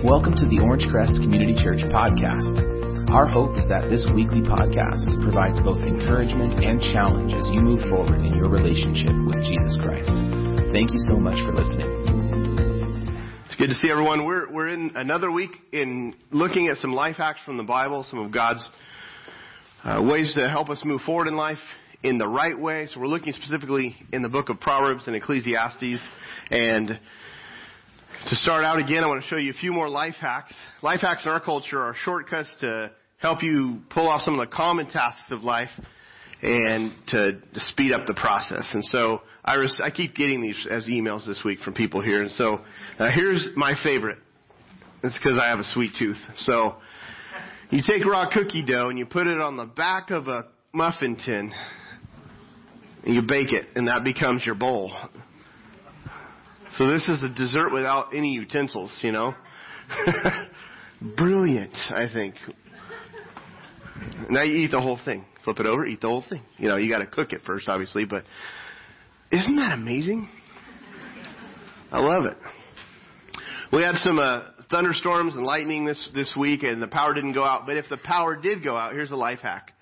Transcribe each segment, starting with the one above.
Welcome to the Orangecrest Community Church podcast. Our hope is that this weekly podcast provides both encouragement and challenge as you move forward in your relationship with Jesus Christ. Thank you so much for listening. It's good to see everyone. We're, we're in another week in looking at some life hacks from the Bible, some of God's uh, ways to help us move forward in life in the right way. So we're looking specifically in the book of Proverbs and Ecclesiastes. And to start out again, I want to show you a few more life hacks. Life hacks in our culture are shortcuts to help you pull off some of the common tasks of life and to, to speed up the process. And so I, res- I keep getting these as emails this week from people here. And so uh, here's my favorite. It's because I have a sweet tooth. So you take raw cookie dough and you put it on the back of a muffin tin and you bake it, and that becomes your bowl. So this is a dessert without any utensils, you know? Brilliant, I think. Now you eat the whole thing. Flip it over, eat the whole thing. You know, you gotta cook it first, obviously, but isn't that amazing? I love it. We had some uh, thunderstorms and lightning this this week, and the power didn't go out. But if the power did go out, here's a life hack.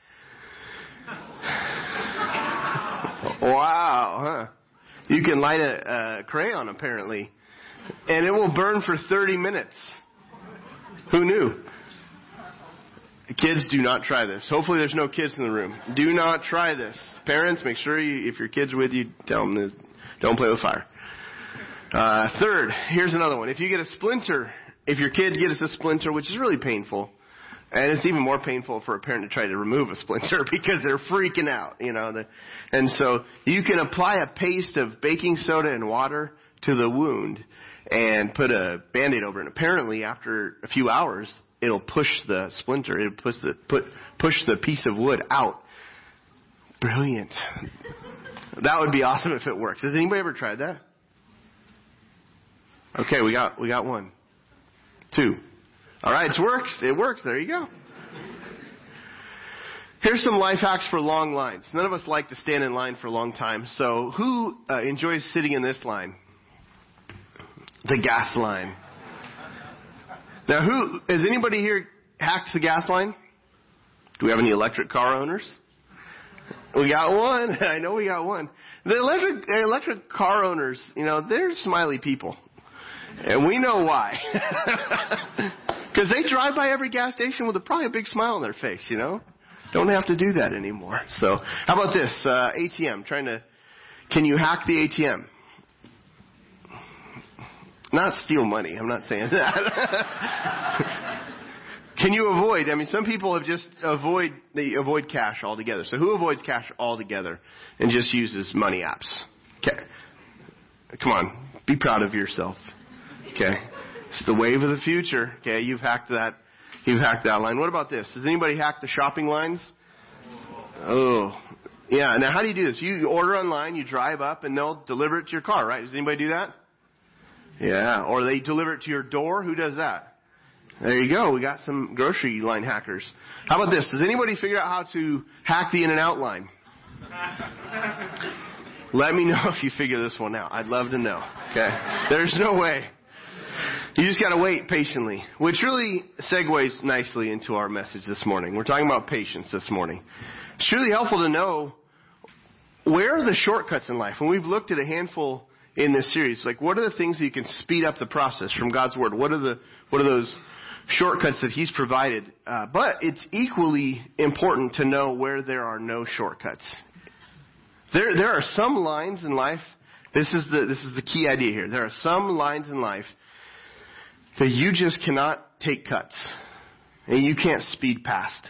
wow, huh? You can light a, a crayon apparently, and it will burn for 30 minutes. Who knew? Kids, do not try this. Hopefully, there's no kids in the room. Do not try this. Parents, make sure you, if your kid's with you, tell them to don't play with fire. Uh, third, here's another one. If you get a splinter, if your kid gets a splinter, which is really painful, and it's even more painful for a parent to try to remove a splinter because they're freaking out, you know. The, and so you can apply a paste of baking soda and water to the wound and put a band-aid over it. And apparently, after a few hours, it'll push the splinter. It'll push the put push the piece of wood out. Brilliant. That would be awesome if it works. Has anybody ever tried that? Okay, we got we got one, two. All right, it works. It works. There you go. Here's some life hacks for long lines. None of us like to stand in line for a long time. So, who uh, enjoys sitting in this line? The gas line. Now, who has anybody here hacked the gas line? Do we have any electric car owners? We got one. I know we got one. The electric electric car owners, you know, they're smiley people, and we know why. Because they drive by every gas station with a, probably a big smile on their face, you know? Don't have to do that anymore. So, how about this? Uh, ATM, trying to, can you hack the ATM? Not steal money, I'm not saying that. can you avoid, I mean, some people have just avoid, they avoid cash altogether. So who avoids cash altogether and just uses money apps? Okay. Come on, be proud of yourself. Okay. It's the wave of the future. Okay, you've hacked that. You've hacked that line. What about this? Does anybody hack the shopping lines? Oh, yeah. Now, how do you do this? You order online, you drive up, and they'll deliver it to your car, right? Does anybody do that? Yeah. Or they deliver it to your door. Who does that? There you go. We got some grocery line hackers. How about this? Does anybody figure out how to hack the In-N-Out line? Let me know if you figure this one out. I'd love to know. Okay. There's no way. You just got to wait patiently, which really segues nicely into our message this morning. We're talking about patience this morning. It's really helpful to know where are the shortcuts in life. And we've looked at a handful in this series. Like, what are the things that you can speed up the process from God's Word? What are the what are those shortcuts that He's provided? Uh, but it's equally important to know where there are no shortcuts. There there are some lines in life. This is the this is the key idea here. There are some lines in life that you just cannot take cuts and you can't speed past.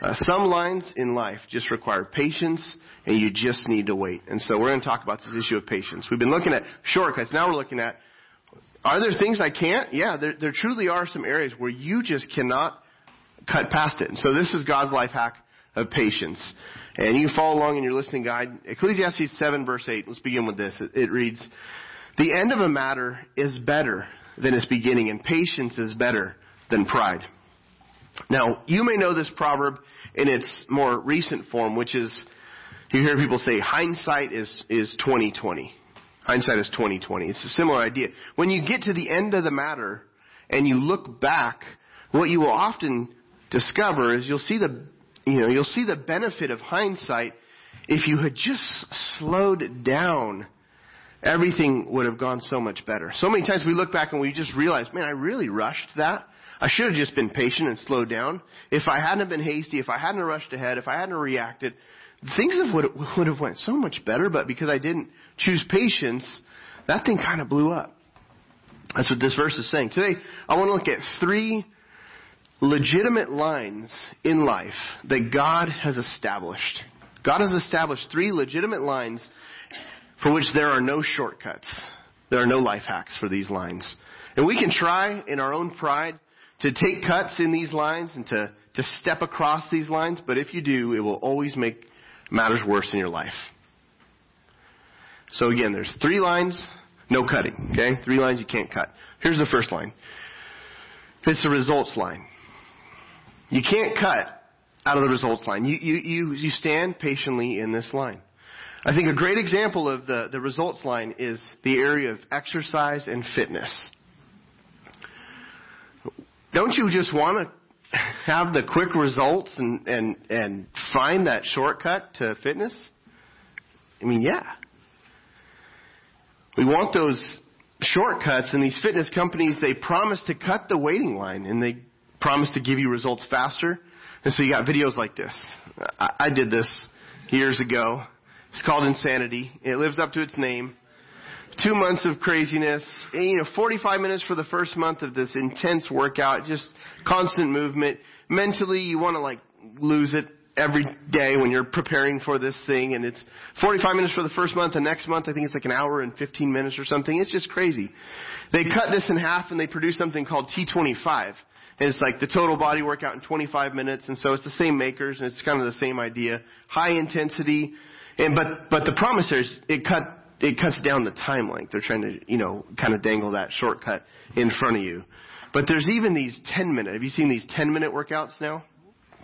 Uh, some lines in life just require patience and you just need to wait. And so we're going to talk about this issue of patience. We've been looking at shortcuts. Now we're looking at are there things I can't? Yeah, there, there truly are some areas where you just cannot cut past it. And so this is God's life hack of patience. And you follow along in your listening guide. Ecclesiastes 7 verse 8. Let's begin with this. It, it reads, The end of a matter is better than its beginning, and patience is better than pride. Now, you may know this proverb in its more recent form, which is you hear people say hindsight is is 2020. Hindsight is 2020. It's a similar idea. When you get to the end of the matter and you look back, what you will often discover is you'll see the, you know, you'll see the benefit of hindsight if you had just slowed down everything would have gone so much better. So many times we look back and we just realize, man, I really rushed that. I should have just been patient and slowed down. If I hadn't been hasty, if I hadn't rushed ahead, if I hadn't reacted, things would, would have went so much better, but because I didn't choose patience, that thing kind of blew up. That's what this verse is saying. Today, I want to look at three legitimate lines in life that God has established. God has established three legitimate lines for which there are no shortcuts. There are no life hacks for these lines. And we can try in our own pride to take cuts in these lines and to, to step across these lines, but if you do, it will always make matters worse in your life. So again, there's three lines, no cutting, okay? Three lines you can't cut. Here's the first line. It's the results line. You can't cut out of the results line. You, you, you, you stand patiently in this line. I think a great example of the, the results line is the area of exercise and fitness. Don't you just want to have the quick results and, and, and find that shortcut to fitness? I mean, yeah. We want those shortcuts and these fitness companies, they promise to cut the waiting line and they promise to give you results faster. And so you got videos like this. I, I did this years ago. It's called Insanity. It lives up to its name. Two months of craziness. You know, 45 minutes for the first month of this intense workout, just constant movement. Mentally, you want to like lose it every day when you're preparing for this thing and it's 45 minutes for the first month and next month I think it's like an hour and 15 minutes or something. It's just crazy. They cut this in half and they produce something called T25. And it's like the total body workout in 25 minutes and so it's the same makers and it's kind of the same idea. High intensity, and but but the promise is it cut it cuts down the time length. They're trying to you know kind of dangle that shortcut in front of you. But there's even these 10 minute. Have you seen these 10 minute workouts now?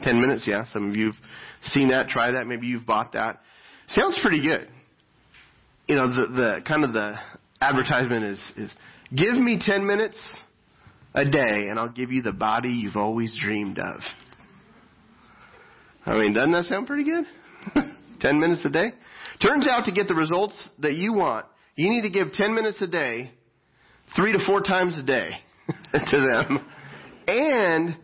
10 minutes, yeah. Some of you've seen that, try that. Maybe you've bought that. Sounds pretty good. You know, the, the kind of the advertisement is, is give me 10 minutes a day and I'll give you the body you've always dreamed of. I mean, doesn't that sound pretty good? 10 minutes a day? Turns out to get the results that you want, you need to give 10 minutes a day, three to four times a day to them. And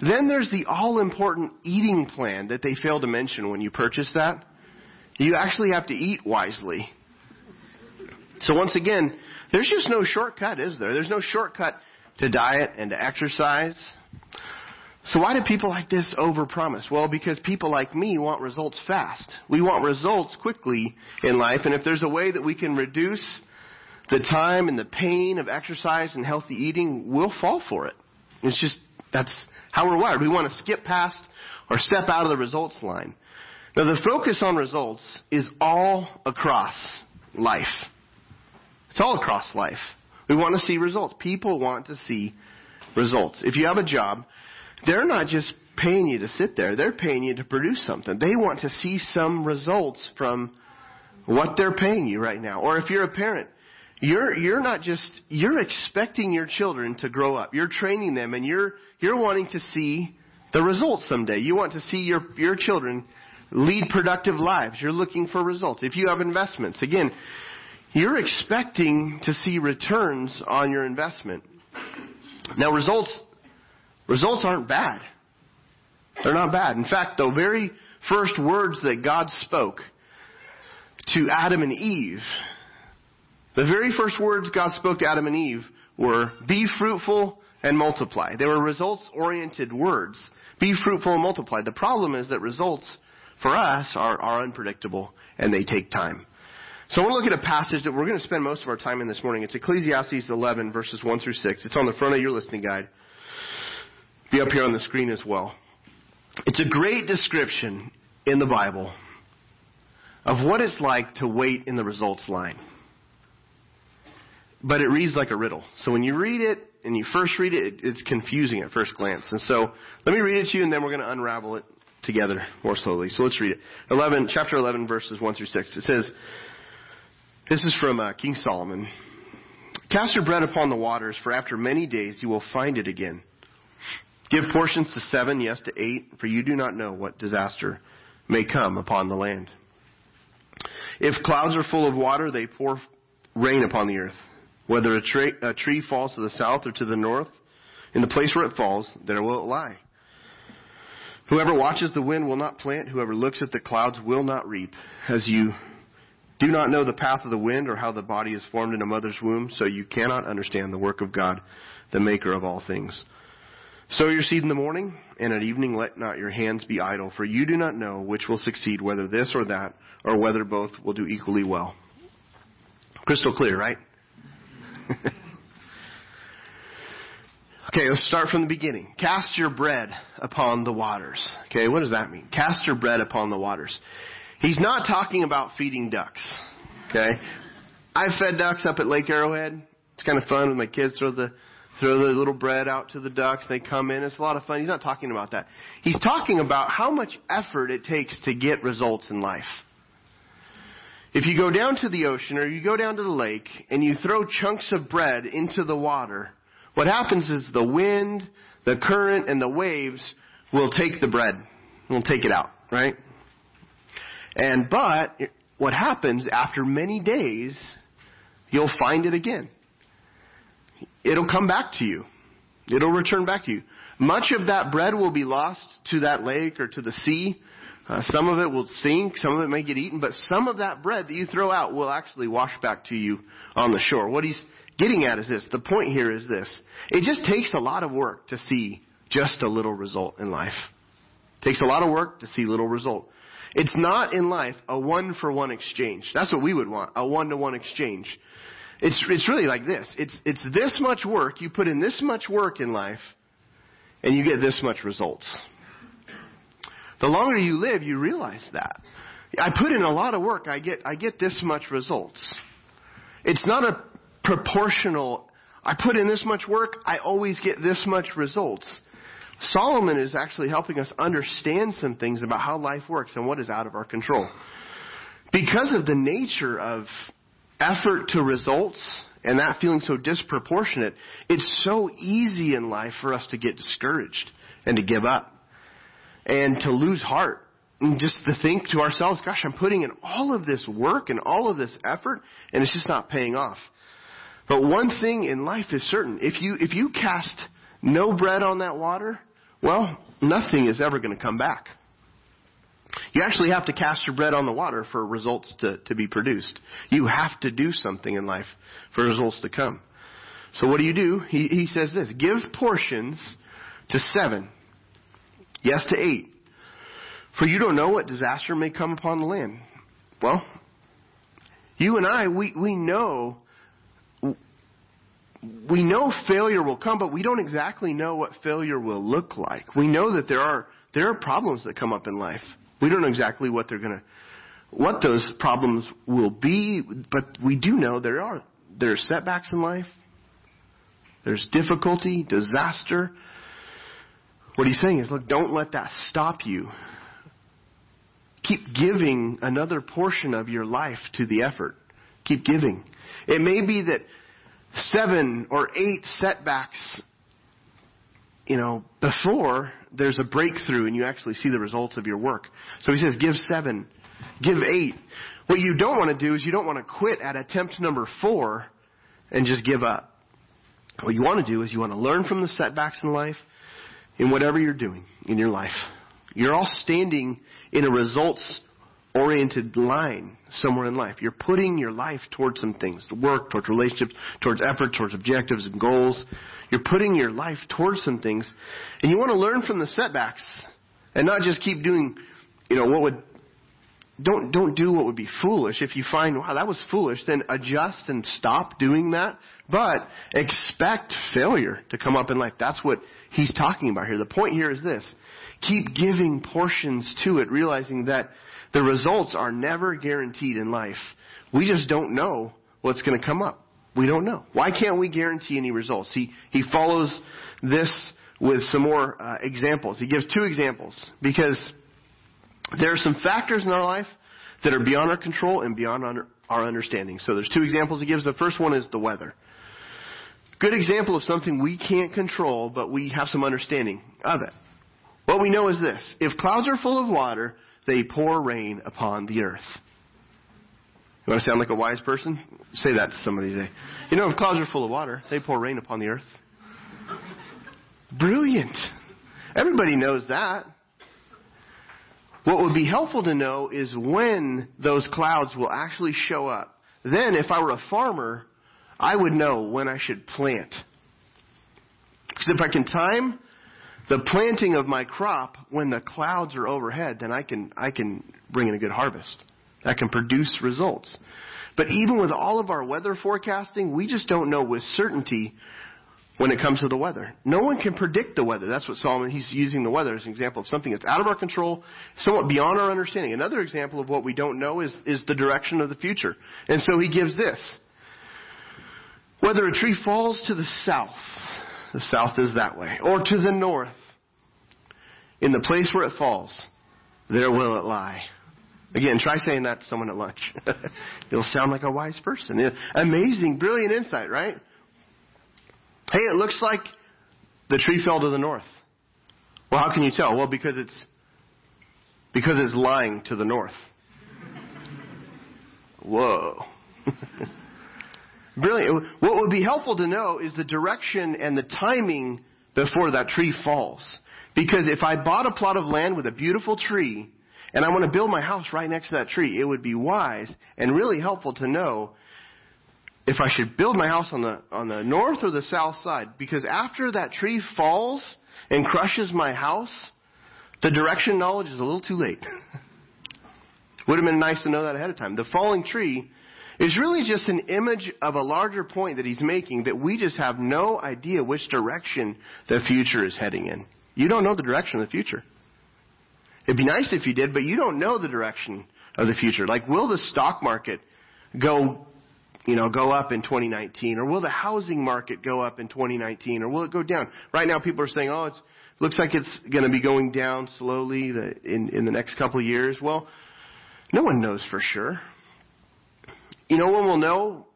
then there's the all important eating plan that they fail to mention when you purchase that. You actually have to eat wisely. So once again, there's just no shortcut, is there? There's no shortcut to diet and to exercise. So why do people like this overpromise? Well, because people like me want results fast. We want results quickly in life, and if there's a way that we can reduce the time and the pain of exercise and healthy eating, we'll fall for it. It's just, that's how we're wired. We want to skip past or step out of the results line. Now the focus on results is all across life. It's all across life. We want to see results. People want to see results. If you have a job, they're not just paying you to sit there, they're paying you to produce something. They want to see some results from what they're paying you right now. Or if you're a parent, you're you're not just you're expecting your children to grow up. You're training them and you're you're wanting to see the results someday. You want to see your your children lead productive lives. You're looking for results. If you have investments, again, you're expecting to see returns on your investment. Now results Results aren't bad. They're not bad. In fact, the very first words that God spoke to Adam and Eve, the very first words God spoke to Adam and Eve were, be fruitful and multiply. They were results oriented words. Be fruitful and multiply. The problem is that results for us are, are unpredictable and they take time. So I want to look at a passage that we're going to spend most of our time in this morning. It's Ecclesiastes 11 verses 1 through 6. It's on the front of your listening guide be up here on the screen as well. It's a great description in the Bible of what it's like to wait in the results line. But it reads like a riddle. So when you read it and you first read it, it's confusing at first glance. And so let me read it to you and then we're going to unravel it together more slowly. So let's read it. 11, chapter 11 verses 1 through 6. It says, this is from uh, King Solomon. Cast your bread upon the waters, for after many days you will find it again. Give portions to seven, yes, to eight, for you do not know what disaster may come upon the land. If clouds are full of water, they pour rain upon the earth. Whether a, tra- a tree falls to the south or to the north, in the place where it falls, there will it lie. Whoever watches the wind will not plant. Whoever looks at the clouds will not reap. As you do not know the path of the wind or how the body is formed in a mother's womb, so you cannot understand the work of God, the maker of all things. Sow your seed in the morning, and at evening let not your hands be idle, for you do not know which will succeed, whether this or that, or whether both will do equally well. Crystal clear, right? okay, let's start from the beginning. Cast your bread upon the waters. Okay, what does that mean? Cast your bread upon the waters. He's not talking about feeding ducks. Okay? I've fed ducks up at Lake Arrowhead. It's kind of fun with my kids throw the throw the little bread out to the ducks. They come in. It's a lot of fun. He's not talking about that. He's talking about how much effort it takes to get results in life. If you go down to the ocean or you go down to the lake and you throw chunks of bread into the water, what happens is the wind, the current, and the waves will take the bread. Will take it out, right? And but what happens after many days, you'll find it again. It'll come back to you. It'll return back to you. Much of that bread will be lost to that lake or to the sea. Uh, some of it will sink, some of it may get eaten, but some of that bread that you throw out will actually wash back to you on the shore. What he's getting at is this. The point here is this. It just takes a lot of work to see just a little result in life. It takes a lot of work to see little result. It's not in life a one for one exchange. That's what we would want, a one to one exchange. It's, it's really like this. It's, it's this much work, you put in this much work in life, and you get this much results. The longer you live, you realize that. I put in a lot of work, I get, I get this much results. It's not a proportional, I put in this much work, I always get this much results. Solomon is actually helping us understand some things about how life works and what is out of our control. Because of the nature of effort to results and that feeling so disproportionate, it's so easy in life for us to get discouraged and to give up and to lose heart. And just to think to ourselves, gosh, I'm putting in all of this work and all of this effort and it's just not paying off. But one thing in life is certain. If you, if you cast no bread on that water, well, nothing is ever going to come back. You actually have to cast your bread on the water for results to, to be produced. You have to do something in life for results to come. So what do you do? He, he says this, give portions to seven, yes to eight. For you don't know what disaster may come upon the land. Well, you and I, we, we know we know failure will come, but we don't exactly know what failure will look like. We know that there are there are problems that come up in life. We don't know exactly what they're going to what those problems will be, but we do know there are there are setbacks in life. There's difficulty, disaster. What he's saying is, look, don't let that stop you. Keep giving another portion of your life to the effort. Keep giving. It may be that seven or eight setbacks, you know, before there's a breakthrough and you actually see the results of your work. So he says, give seven, give eight. What you don't want to do is you don't want to quit at attempt number four and just give up. What you want to do is you want to learn from the setbacks in life in whatever you're doing in your life. You're all standing in a results oriented line somewhere in life. You're putting your life towards some things, to work, towards relationships, towards effort, towards objectives and goals. You're putting your life towards some things, and you want to learn from the setbacks and not just keep doing, you know, what would don't don't do what would be foolish. If you find wow that was foolish, then adjust and stop doing that. But expect failure to come up in life. That's what he's talking about here. The point here is this: keep giving portions to it, realizing that the results are never guaranteed in life. We just don't know what's going to come up. We don't know. Why can't we guarantee any results? He, he follows this with some more uh, examples. He gives two examples because there are some factors in our life that are beyond our control and beyond our understanding. So there's two examples he gives. The first one is the weather. Good example of something we can't control, but we have some understanding of it. What we know is this. If clouds are full of water, they pour rain upon the earth. You want to sound like a wise person? Say that to somebody today. You know, if clouds are full of water, they pour rain upon the earth. Brilliant. Everybody knows that. What would be helpful to know is when those clouds will actually show up. Then, if I were a farmer, I would know when I should plant. Because if I can time the planting of my crop when the clouds are overhead, then I can, I can bring in a good harvest. I can produce results. But even with all of our weather forecasting, we just don't know with certainty when it comes to the weather. No one can predict the weather. That's what Solomon, he's using the weather as an example of something that's out of our control, somewhat beyond our understanding. Another example of what we don't know is, is the direction of the future. And so he gives this. Whether a tree falls to the south, the south is that way, or to the north, in the place where it falls, there will it lie. Again, try saying that to someone at lunch. You'll sound like a wise person. Amazing, brilliant insight, right? Hey, it looks like the tree fell to the north. Well, how can you tell? Well, because it's because it's lying to the north. Whoa. Brilliant. What would be helpful to know is the direction and the timing before that tree falls. Because if I bought a plot of land with a beautiful tree and I want to build my house right next to that tree, it would be wise and really helpful to know if I should build my house on the, on the north or the south side. Because after that tree falls and crushes my house, the direction knowledge is a little too late. Would have been nice to know that ahead of time. The falling tree is really just an image of a larger point that he's making that we just have no idea which direction the future is heading in. You don't know the direction of the future. It'd be nice if you did, but you don't know the direction of the future. Like, will the stock market go you know, go up in 2019? Or will the housing market go up in 2019? Or will it go down? Right now people are saying, oh, it looks like it's going to be going down slowly in, in the next couple of years. Well, no one knows for sure. You know when we'll know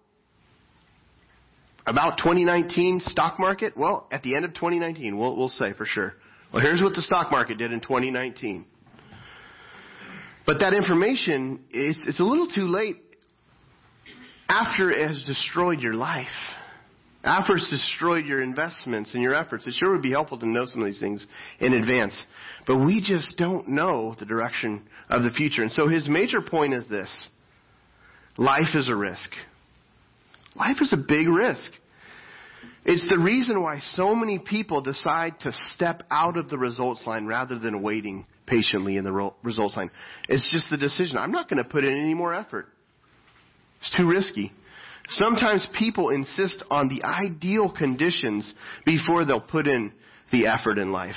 about 2019 stock market? Well, at the end of 2019, we'll, we'll say for sure. Well, here's what the stock market did in 2019. But that information is it's a little too late after it has destroyed your life, after it's destroyed your investments and your efforts, it sure would be helpful to know some of these things in advance. But we just don't know the direction of the future. And so his major point is this life is a risk. Life is a big risk. It's the reason why so many people decide to step out of the results line rather than waiting patiently in the results line. It's just the decision. I'm not going to put in any more effort. It's too risky. Sometimes people insist on the ideal conditions before they'll put in the effort in life.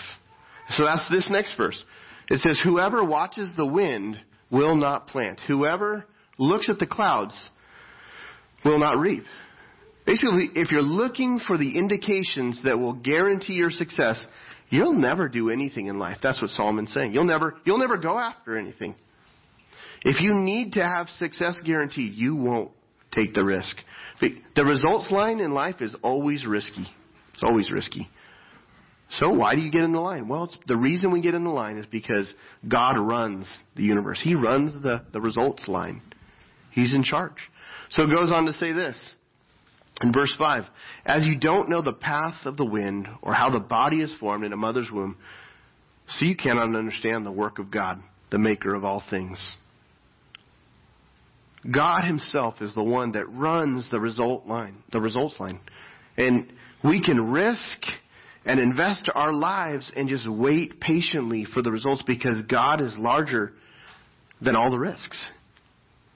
So that's this next verse. It says, Whoever watches the wind will not plant. Whoever looks at the clouds will not reap. Basically, if you're looking for the indications that will guarantee your success, you'll never do anything in life. That's what Solomon's saying. You'll never, you'll never go after anything. If you need to have success guaranteed, you won't take the risk. The results line in life is always risky. It's always risky. So why do you get in the line? Well, the reason we get in the line is because God runs the universe. He runs the, the results line. He's in charge. So it goes on to say this in verse 5 As you don't know the path of the wind or how the body is formed in a mother's womb, so you cannot understand the work of God, the maker of all things. God himself is the one that runs the result line, the results line. And we can risk and invest our lives and just wait patiently for the results because God is larger than all the risks.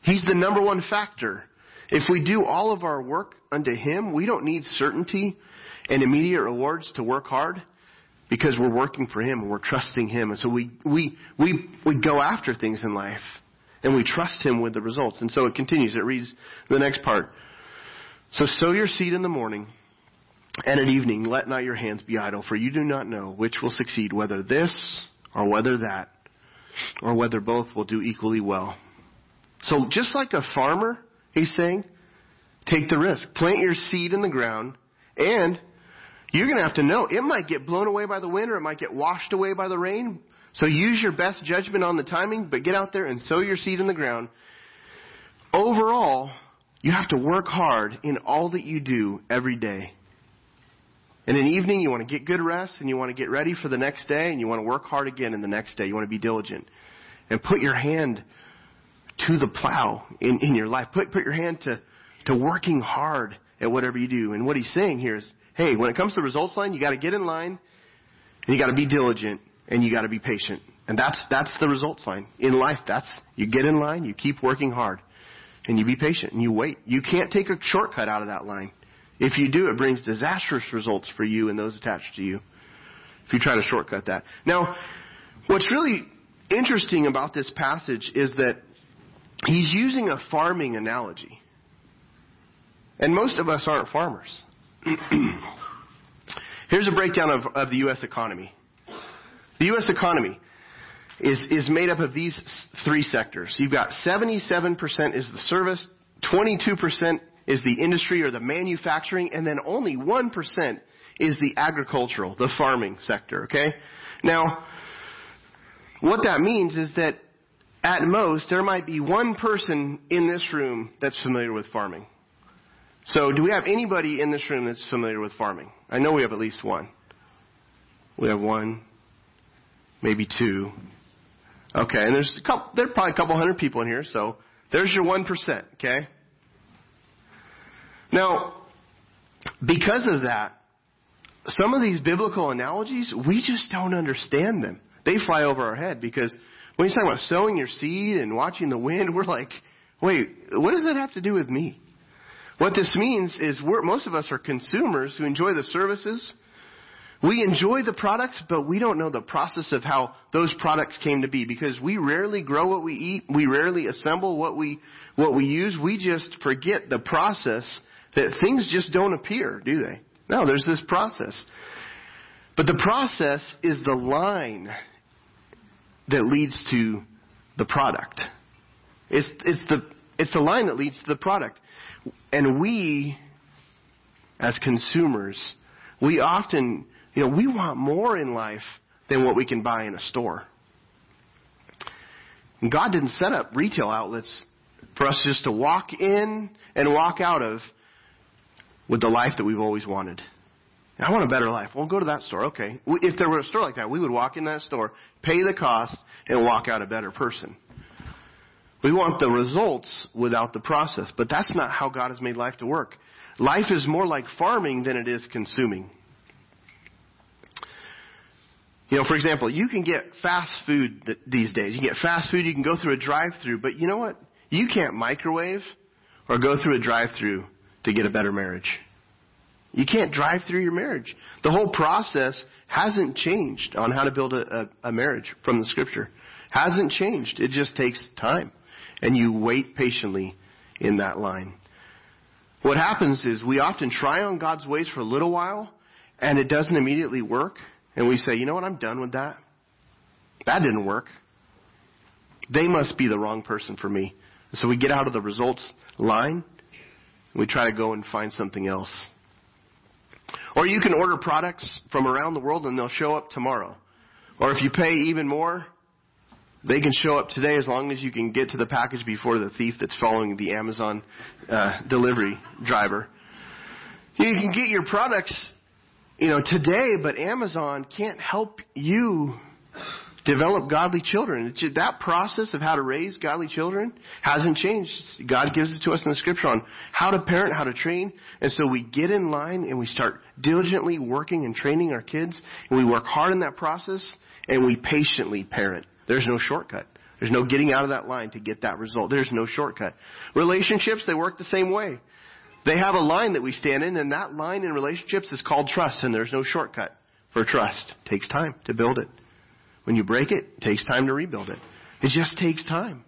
He's the number one factor. If we do all of our work unto Him, we don't need certainty and immediate rewards to work hard because we're working for Him and we're trusting Him. And so we, we, we, we go after things in life and we trust Him with the results. And so it continues. It reads the next part. So sow your seed in the morning, and at evening let not your hands be idle, for you do not know which will succeed, whether this or whether that, or whether both will do equally well. So just like a farmer, he's saying, take the risk. Plant your seed in the ground And you're going to have to know it might get blown away by the wind or it might get washed away by the rain. So use your best judgment on the timing, but get out there and sow your seed in the ground. Overall, you have to work hard in all that you do every day. In the evening, you want to get good rest and you want to get ready for the next day and you want to work hard again in the next day. You want to be diligent. And put your hand to the plow in, in your life. Put, put your hand to, to working hard at whatever you do. And what he's saying here is, hey, when it comes to the results line, you got to get in line and you got to be diligent and you got to be patient. And that's, that's the results line. In life, that's, you get in line, you keep working hard and you be patient and you wait. You can't take a shortcut out of that line. If you do, it brings disastrous results for you and those attached to you. If you try to shortcut that. Now, what's really interesting about this passage is that he's using a farming analogy. And most of us aren't farmers. Here's a breakdown of, of the U.S. economy. The U.S. economy is, is made up of these three sectors. You've got 77% is the service, 22% is the industry or the manufacturing, and then only 1% is the agricultural, the farming sector, okay? Now, what that means is that at most, there might be one person in this room that's familiar with farming. So, do we have anybody in this room that's familiar with farming? I know we have at least one. We have one, maybe two. Okay, and there's a couple, there are probably a couple hundred people in here, so there's your 1%, okay? Now, because of that, some of these biblical analogies, we just don't understand them. They fly over our head because when he's talking about sowing your seed and watching the wind, we're like, wait, what does that have to do with me? What this means is most of us are consumers who enjoy the services. We enjoy the products, but we don't know the process of how those products came to be because we rarely grow what we eat. We rarely assemble what we, what we use. We just forget the process that things just don't appear, do they? No, there's this process. But the process is the line that leads to the product. It's, it's, the, it's the line that leads to the product. And we, as consumers, we often, you know, we want more in life than what we can buy in a store. And God didn't set up retail outlets for us just to walk in and walk out of with the life that we've always wanted. I want a better life. Well, go to that store. Okay. If there were a store like that, we would walk in that store, pay the cost, and walk out a better person. We want the results without the process, but that's not how God has made life to work. Life is more like farming than it is consuming. You know, for example, you can get fast food these days. You get fast food, you can go through a drive-through, but you know what? You can't microwave or go through a drive-through to get a better marriage. You can't drive through your marriage. The whole process hasn't changed on how to build a, a, a marriage from the scripture. Hasn't changed. It just takes time. And you wait patiently in that line. What happens is we often try on God's ways for a little while and it doesn't immediately work. And we say, you know what, I'm done with that. That didn't work. They must be the wrong person for me. So we get out of the results line we try to go and find something else. Or you can order products from around the world and they'll show up tomorrow. Or if you pay even more, they can show up today as long as you can get to the package before the thief that's following the Amazon uh, delivery driver. You can get your products, you know, today, but Amazon can't help you develop godly children. That process of how to raise godly children hasn't changed. God gives it to us in the scripture on how to parent, how to train. And so we get in line and we start diligently working and training our kids. And we work hard in that process and we patiently parent. There's no shortcut. There's no getting out of that line to get that result. There's no shortcut. Relationships, they work the same way. They have a line that we stand in, and that line in relationships is called trust, and there's no shortcut for trust. It takes time to build it. When you break it, it takes time to rebuild it. It just takes time.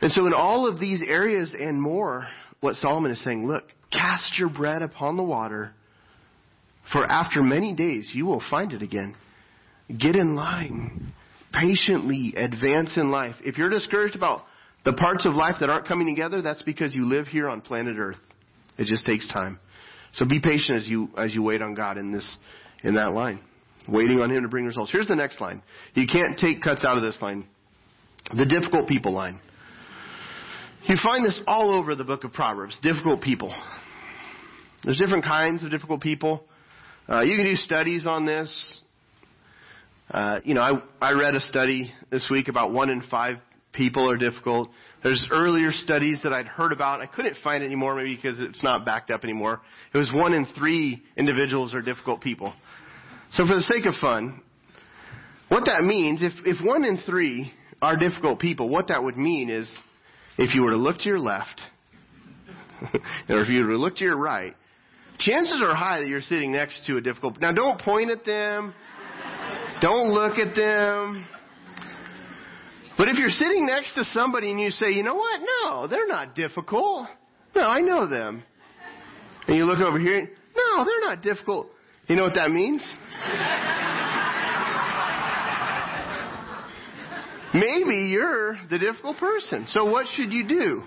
And so in all of these areas and more, what Solomon is saying, look, cast your bread upon the water, for after many days you will find it again. Get in line. Patiently advance in life. If you're discouraged about the parts of life that aren't coming together, that's because you live here on planet Earth. It just takes time. So be patient as you as you wait on God in this in that line. Waiting on him to bring results. Here's the next line. You can't take cuts out of this line. The difficult people line. You find this all over the book of Proverbs. Difficult people. There's different kinds of difficult people. Uh, you can do studies on this. Uh, you know, I, I read a study this week about one in five people are difficult. There's earlier studies that I'd heard about. I couldn't find it anymore, maybe because it's not backed up anymore. It was one in three individuals are difficult people. So for the sake of fun, what that means, if, if one in three are difficult people, what that would mean is if you were to look to your left, or if you were to look to your right, chances are high that you're sitting next to a difficult. Now don't point at them. Don't look at them. But if you're sitting next to somebody and you say, you know what? No, they're not difficult. No, I know them. And you look over here, no, they're not difficult. You know what that means? Maybe you're the difficult person. So what should you do?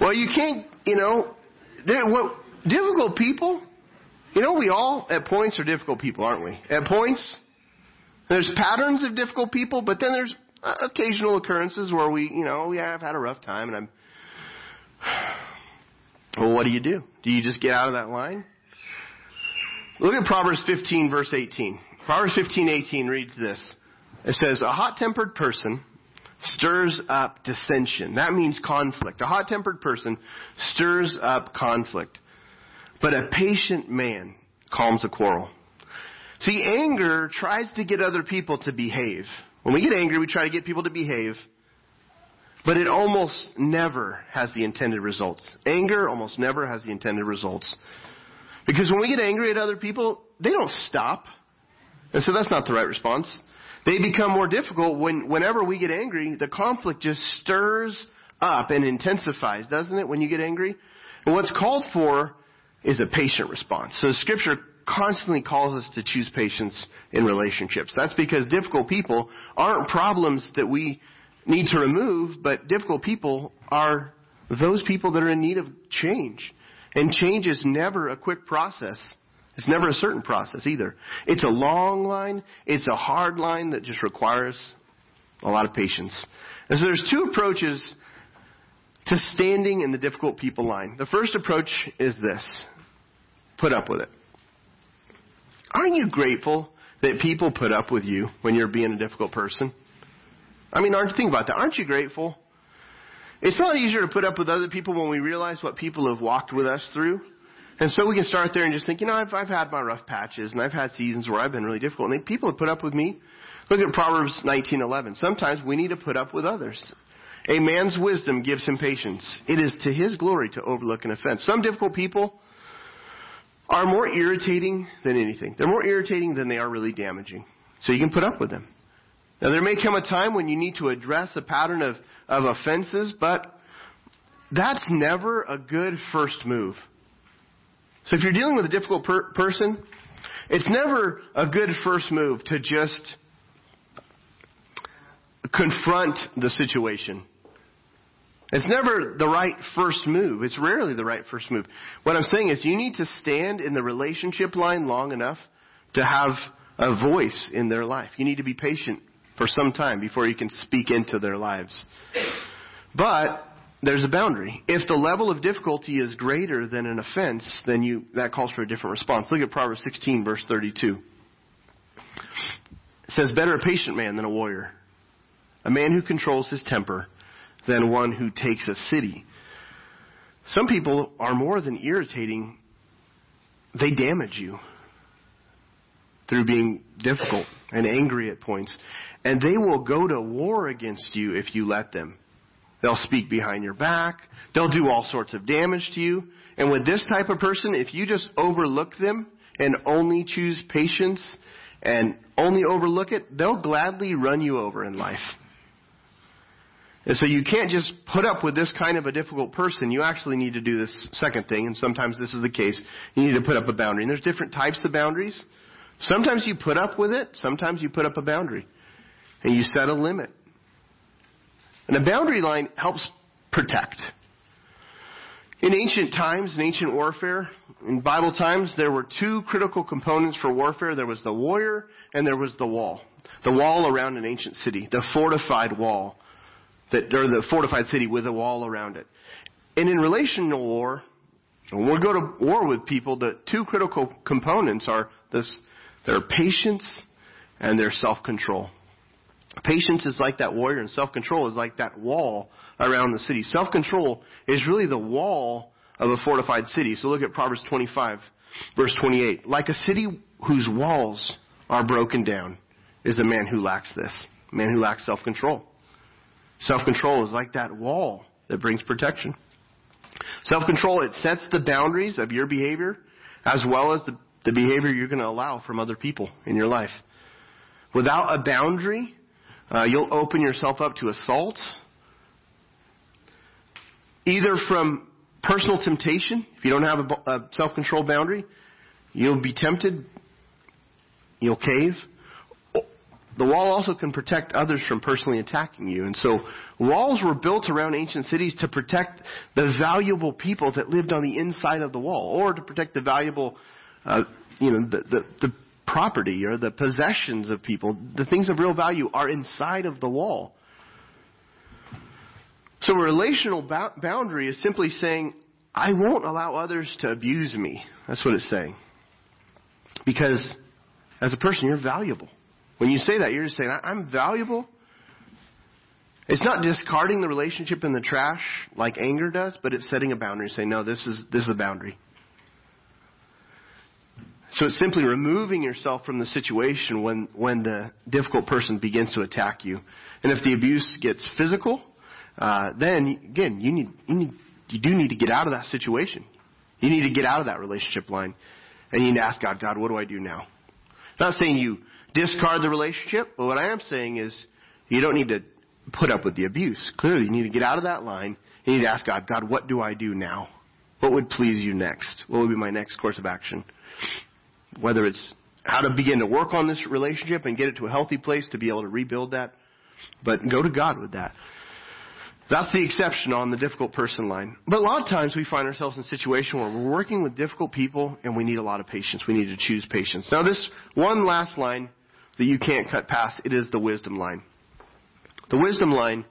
Well, you can't, you know, what, difficult people, you know, we all at points are difficult people, aren't we? At points, there's patterns of difficult people, but then there's occasional occurrences where we, you know, yeah, I've had a rough time and I'm, well, what do you do? Do you just get out of that line? Look at Proverbs 15 verse 18. Proverbs 15, 18 reads this. It says, a hot-tempered person stirs up dissension. That means conflict. A hot-tempered person stirs up conflict. But a patient man calms a quarrel. See, anger tries to get other people to behave. When we get angry, we try to get people to behave, but it almost never has the intended results. Anger almost never has the intended results. Because when we get angry at other people, they don't stop. And so that's not the right response. They become more difficult when, whenever we get angry, the conflict just stirs up and intensifies, doesn't it, when you get angry? And what's called for is a patient response. So scripture constantly calls us to choose patience in relationships. That's because difficult people aren't problems that we need to remove, but difficult people are those people that are in need of change. And change is never a quick process. It's never a certain process either. It's a long line. It's a hard line that just requires a lot of patience. And so there's two approaches to standing in the difficult people line. The first approach is this. Put up with it. Aren't you grateful that people put up with you when you're being a difficult person? I mean, aren't you think about that? Aren't you grateful? It's not easier to put up with other people when we realize what people have walked with us through. And so we can start there and just think, you know, I've, I've had my rough patches and I've had seasons where I've been really difficult and people have put up with me. Look at Proverbs 19:11. Sometimes we need to put up with others. A man's wisdom gives him patience. It is to his glory to overlook an offense. Some difficult people are more irritating than anything. They're more irritating than they are really damaging. So you can put up with them. Now there may come a time when you need to address a pattern of, of offenses, but that's never a good first move. So if you're dealing with a difficult per- person, it's never a good first move to just confront the situation. It's never the right first move. It's rarely the right first move. What I'm saying is you need to stand in the relationship line long enough to have a voice in their life. You need to be patient for some time before you can speak into their lives. But there's a boundary. If the level of difficulty is greater than an offense, then you that calls for a different response. Look at Proverbs 16 verse 32. It says, "Better a patient man than a warrior, a man who controls his temper." than one who takes a city. Some people are more than irritating, they damage you through being difficult and angry at points. And they will go to war against you if you let them. They'll speak behind your back. They'll do all sorts of damage to you. And with this type of person, if you just overlook them and only choose patience and only overlook it, they'll gladly run you over in life. And so you can't just put up with this kind of a difficult person. You actually need to do this second thing, and sometimes this is the case. You need to put up a boundary. And there's different types of boundaries. Sometimes you put up with it, sometimes you put up a boundary. And you set a limit. And a boundary line helps protect. In ancient times, in ancient warfare, in Bible times, there were two critical components for warfare. There was the warrior and there was the wall. The wall around an ancient city, the fortified wall, that, or the fortified city with a wall around it. And in relational war, when we go to war with people, the two critical components are this, their patience and their self-control. Patience is like that warrior and self-control is like that wall around the city. Self-control is really the wall of a fortified city. So look at Proverbs 25, verse 28. Like a city whose walls are broken down is a man who lacks this. A man who lacks self-control. Self-control is like that wall that brings protection. Self-control, it sets the boundaries of your behavior as well as the, the behavior you're going to allow from other people in your life. Without a boundary, uh, you'll open yourself up to assault, either from personal temptation, if you don't have a, a self-control boundary, you'll be tempted, you'll cave. The wall also can protect others from personally attacking you. And so walls were built around ancient cities to protect the valuable people that lived on the inside of the wall or to protect the valuable, uh, you know, the, the, the property or the possessions of people. The things of real value are inside of the wall. So a relational boundary is simply saying, I won't allow others to abuse me. That's what it's saying. Because as a person, you're valuable. When you say that, you're just saying, I'm valuable. It's not discarding the relationship in the trash like anger does, but it's setting a boundary and saying, no, this is, this is a boundary. So it's simply removing yourself from the situation when, when the difficult person begins to attack you. And if the abuse gets physical, uh, then again, you need, you need, you do need to get out of that situation. You need to get out of that relationship line. And you need to ask God, God, what do I do now? I'm not saying you discard the relationship, but what I am saying is you don't need to put up with the abuse. Clearly, you need to get out of that line. You need to ask God, God, what do I do now? What would please you next? What would be my next course of action? Whether it's how to begin to work on this relationship and get it to a healthy place to be able to rebuild that, but go to God with that. That's the exception on the difficult person line. But a lot of times we find ourselves in a situation where we're working with difficult people and we need a lot of patience. We need to choose patience. Now this one last line that you can't cut past, it is the wisdom line. The wisdom line,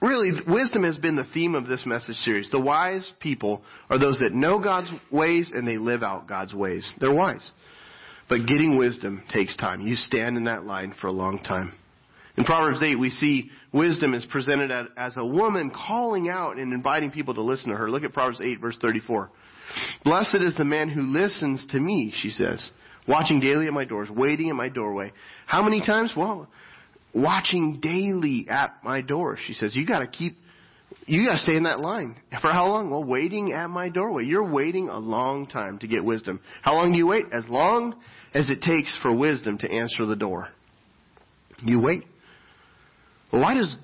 really, wisdom has been the theme of this message series. The wise people are those that know God's ways and they live out God's ways. They're wise. But getting wisdom takes time. You stand in that line for a long time. In Proverbs 8, we see wisdom is presented as a woman calling out and inviting people to listen to her. Look at Proverbs 8, verse 34. Blessed is the man who listens to me, she says, watching daily at my doors, waiting at my doorway. How many times? Well, watching daily at my door, she says. You gotta keep, you gotta stay in that line. For how long? Well, waiting at my doorway. You're waiting a long time to get wisdom. How long do you wait? As long as it takes for wisdom to answer the door. You wait. Why does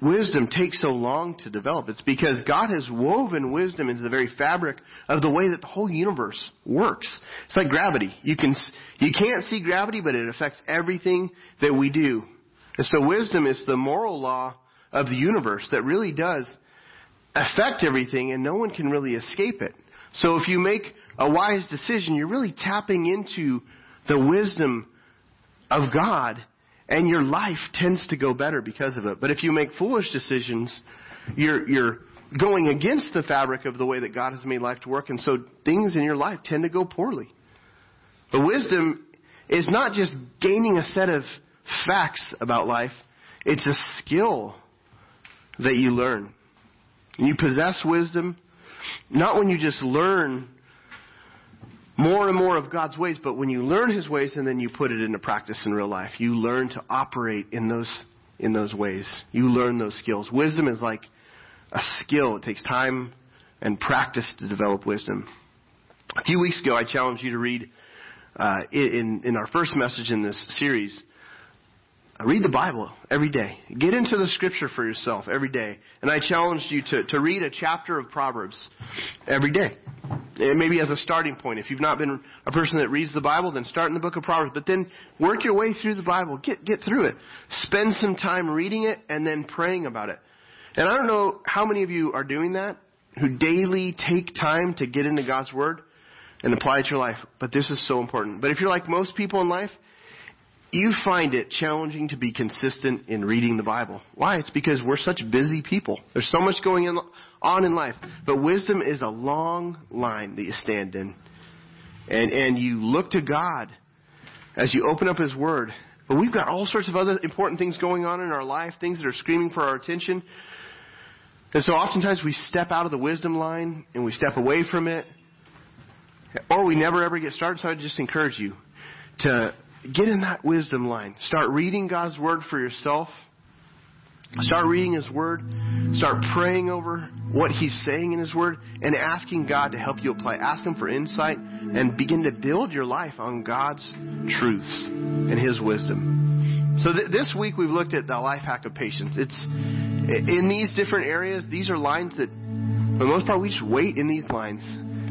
wisdom take so long to develop? It's because God has woven wisdom into the very fabric of the way that the whole universe works. It's like gravity. You can, you can't see gravity, but it affects everything that we do. And so wisdom is the moral law of the universe that really does affect everything and no one can really escape it. So if you make a wise decision, you're really tapping into the wisdom of God and your life tends to go better because of it. But if you make foolish decisions, you're, you're going against the fabric of the way that God has made life to work, and so things in your life tend to go poorly. But wisdom is not just gaining a set of facts about life, it's a skill that you learn. You possess wisdom, not when you just learn more and more of God's ways, but when you learn His ways and then you put it into practice in real life, you learn to operate in those, in those ways. You learn those skills. Wisdom is like a skill. It takes time and practice to develop wisdom. A few weeks ago, I challenged you to read uh, in, in our first message in this series Read the Bible every day. Get into the scripture for yourself every day. And I challenge you to, to read a chapter of Proverbs every day. And maybe as a starting point. If you've not been a person that reads the Bible, then start in the book of Proverbs. But then work your way through the Bible. Get, get through it. Spend some time reading it and then praying about it. And I don't know how many of you are doing that. who daily take time to get into God's Word and apply it to your life. But this is so important. But if you're like most people in life, you find it challenging to be consistent in reading the Bible. Why? It's because we're such busy people. There's so much going on in life. But wisdom is a long line that you stand in. And, and you look to God as you open up His Word. But we've got all sorts of other important things going on in our life, things that are screaming for our attention. And so oftentimes we step out of the wisdom line and we step away from it. Or we never ever get started. So I just encourage you to get in that wisdom line. Start reading God's Word for yourself. Start reading His Word. Start praying over what He's saying in His Word and asking God to help you apply. Ask Him for insight and begin to build your life on God's truths and His wisdom. So th- this week we've looked at the life hack of patience. It's in these different areas. These are lines that, for the most part, we just wait in these lines.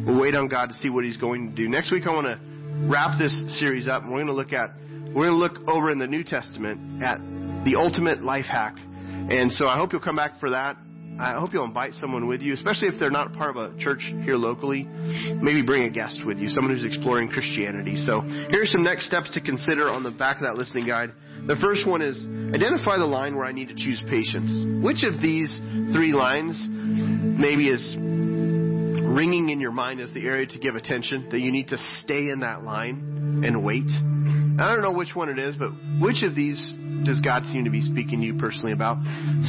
We'll wait on God to see what He's going to do. Next week I want to wrap this series up, and we're going to look at we're going to look over in the New Testament at the ultimate life hack and so I hope you'll come back for that. I hope you'll invite someone with you, especially if they're not part of a church here locally. Maybe bring a guest with you, someone who's exploring Christianity. So here are some next steps to consider on the back of that listening guide. The first one is identify the line where I need to choose patience. Which of these three lines maybe is Mm-hmm. ringing in your mind as the area to give attention, that you need to stay in that line and wait? I don't know which one it is, but which of these does God seem to be speaking to you personally about?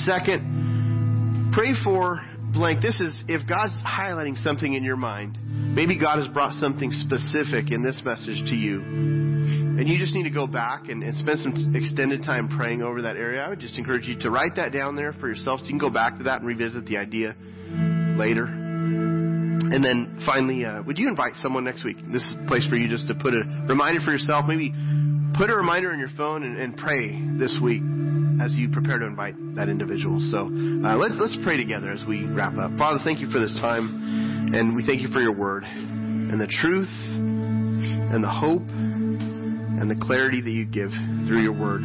Second, pray for blank. This is if God's highlighting something in your mind. Maybe God has brought something specific in this message to you. And you just need to go back and, and spend some extended time praying over that area. I would just encourage you to write that down there for yourself so you can go back to that and revisit the idea later. And then finally, uh, would you invite someone next week? This is a place for you just to put a reminder for yourself. Maybe put a reminder on your phone and, and pray this week as you prepare to invite that individual. So uh, let's let's pray together as we wrap up. Father, thank you for this time, and we thank you for your word and the truth and the hope and the clarity that you give through your word.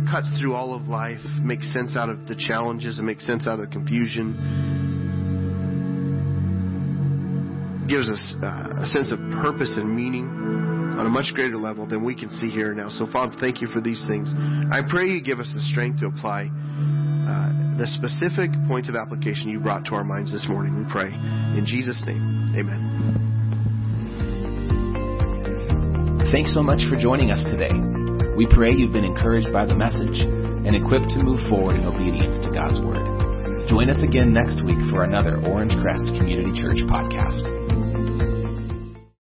It cuts through all of life, makes sense out of the challenges, and makes sense out of the confusion. Gives us uh, a sense of purpose and meaning on a much greater level than we can see here now. So, Father, thank you for these things. I pray you give us the strength to apply uh, the specific points of application you brought to our minds this morning. We pray. In Jesus' name, amen. Thanks so much for joining us today. We pray you've been encouraged by the message and equipped to move forward in obedience to God's Word. Join us again next week for another Orangecrest Community Church podcast.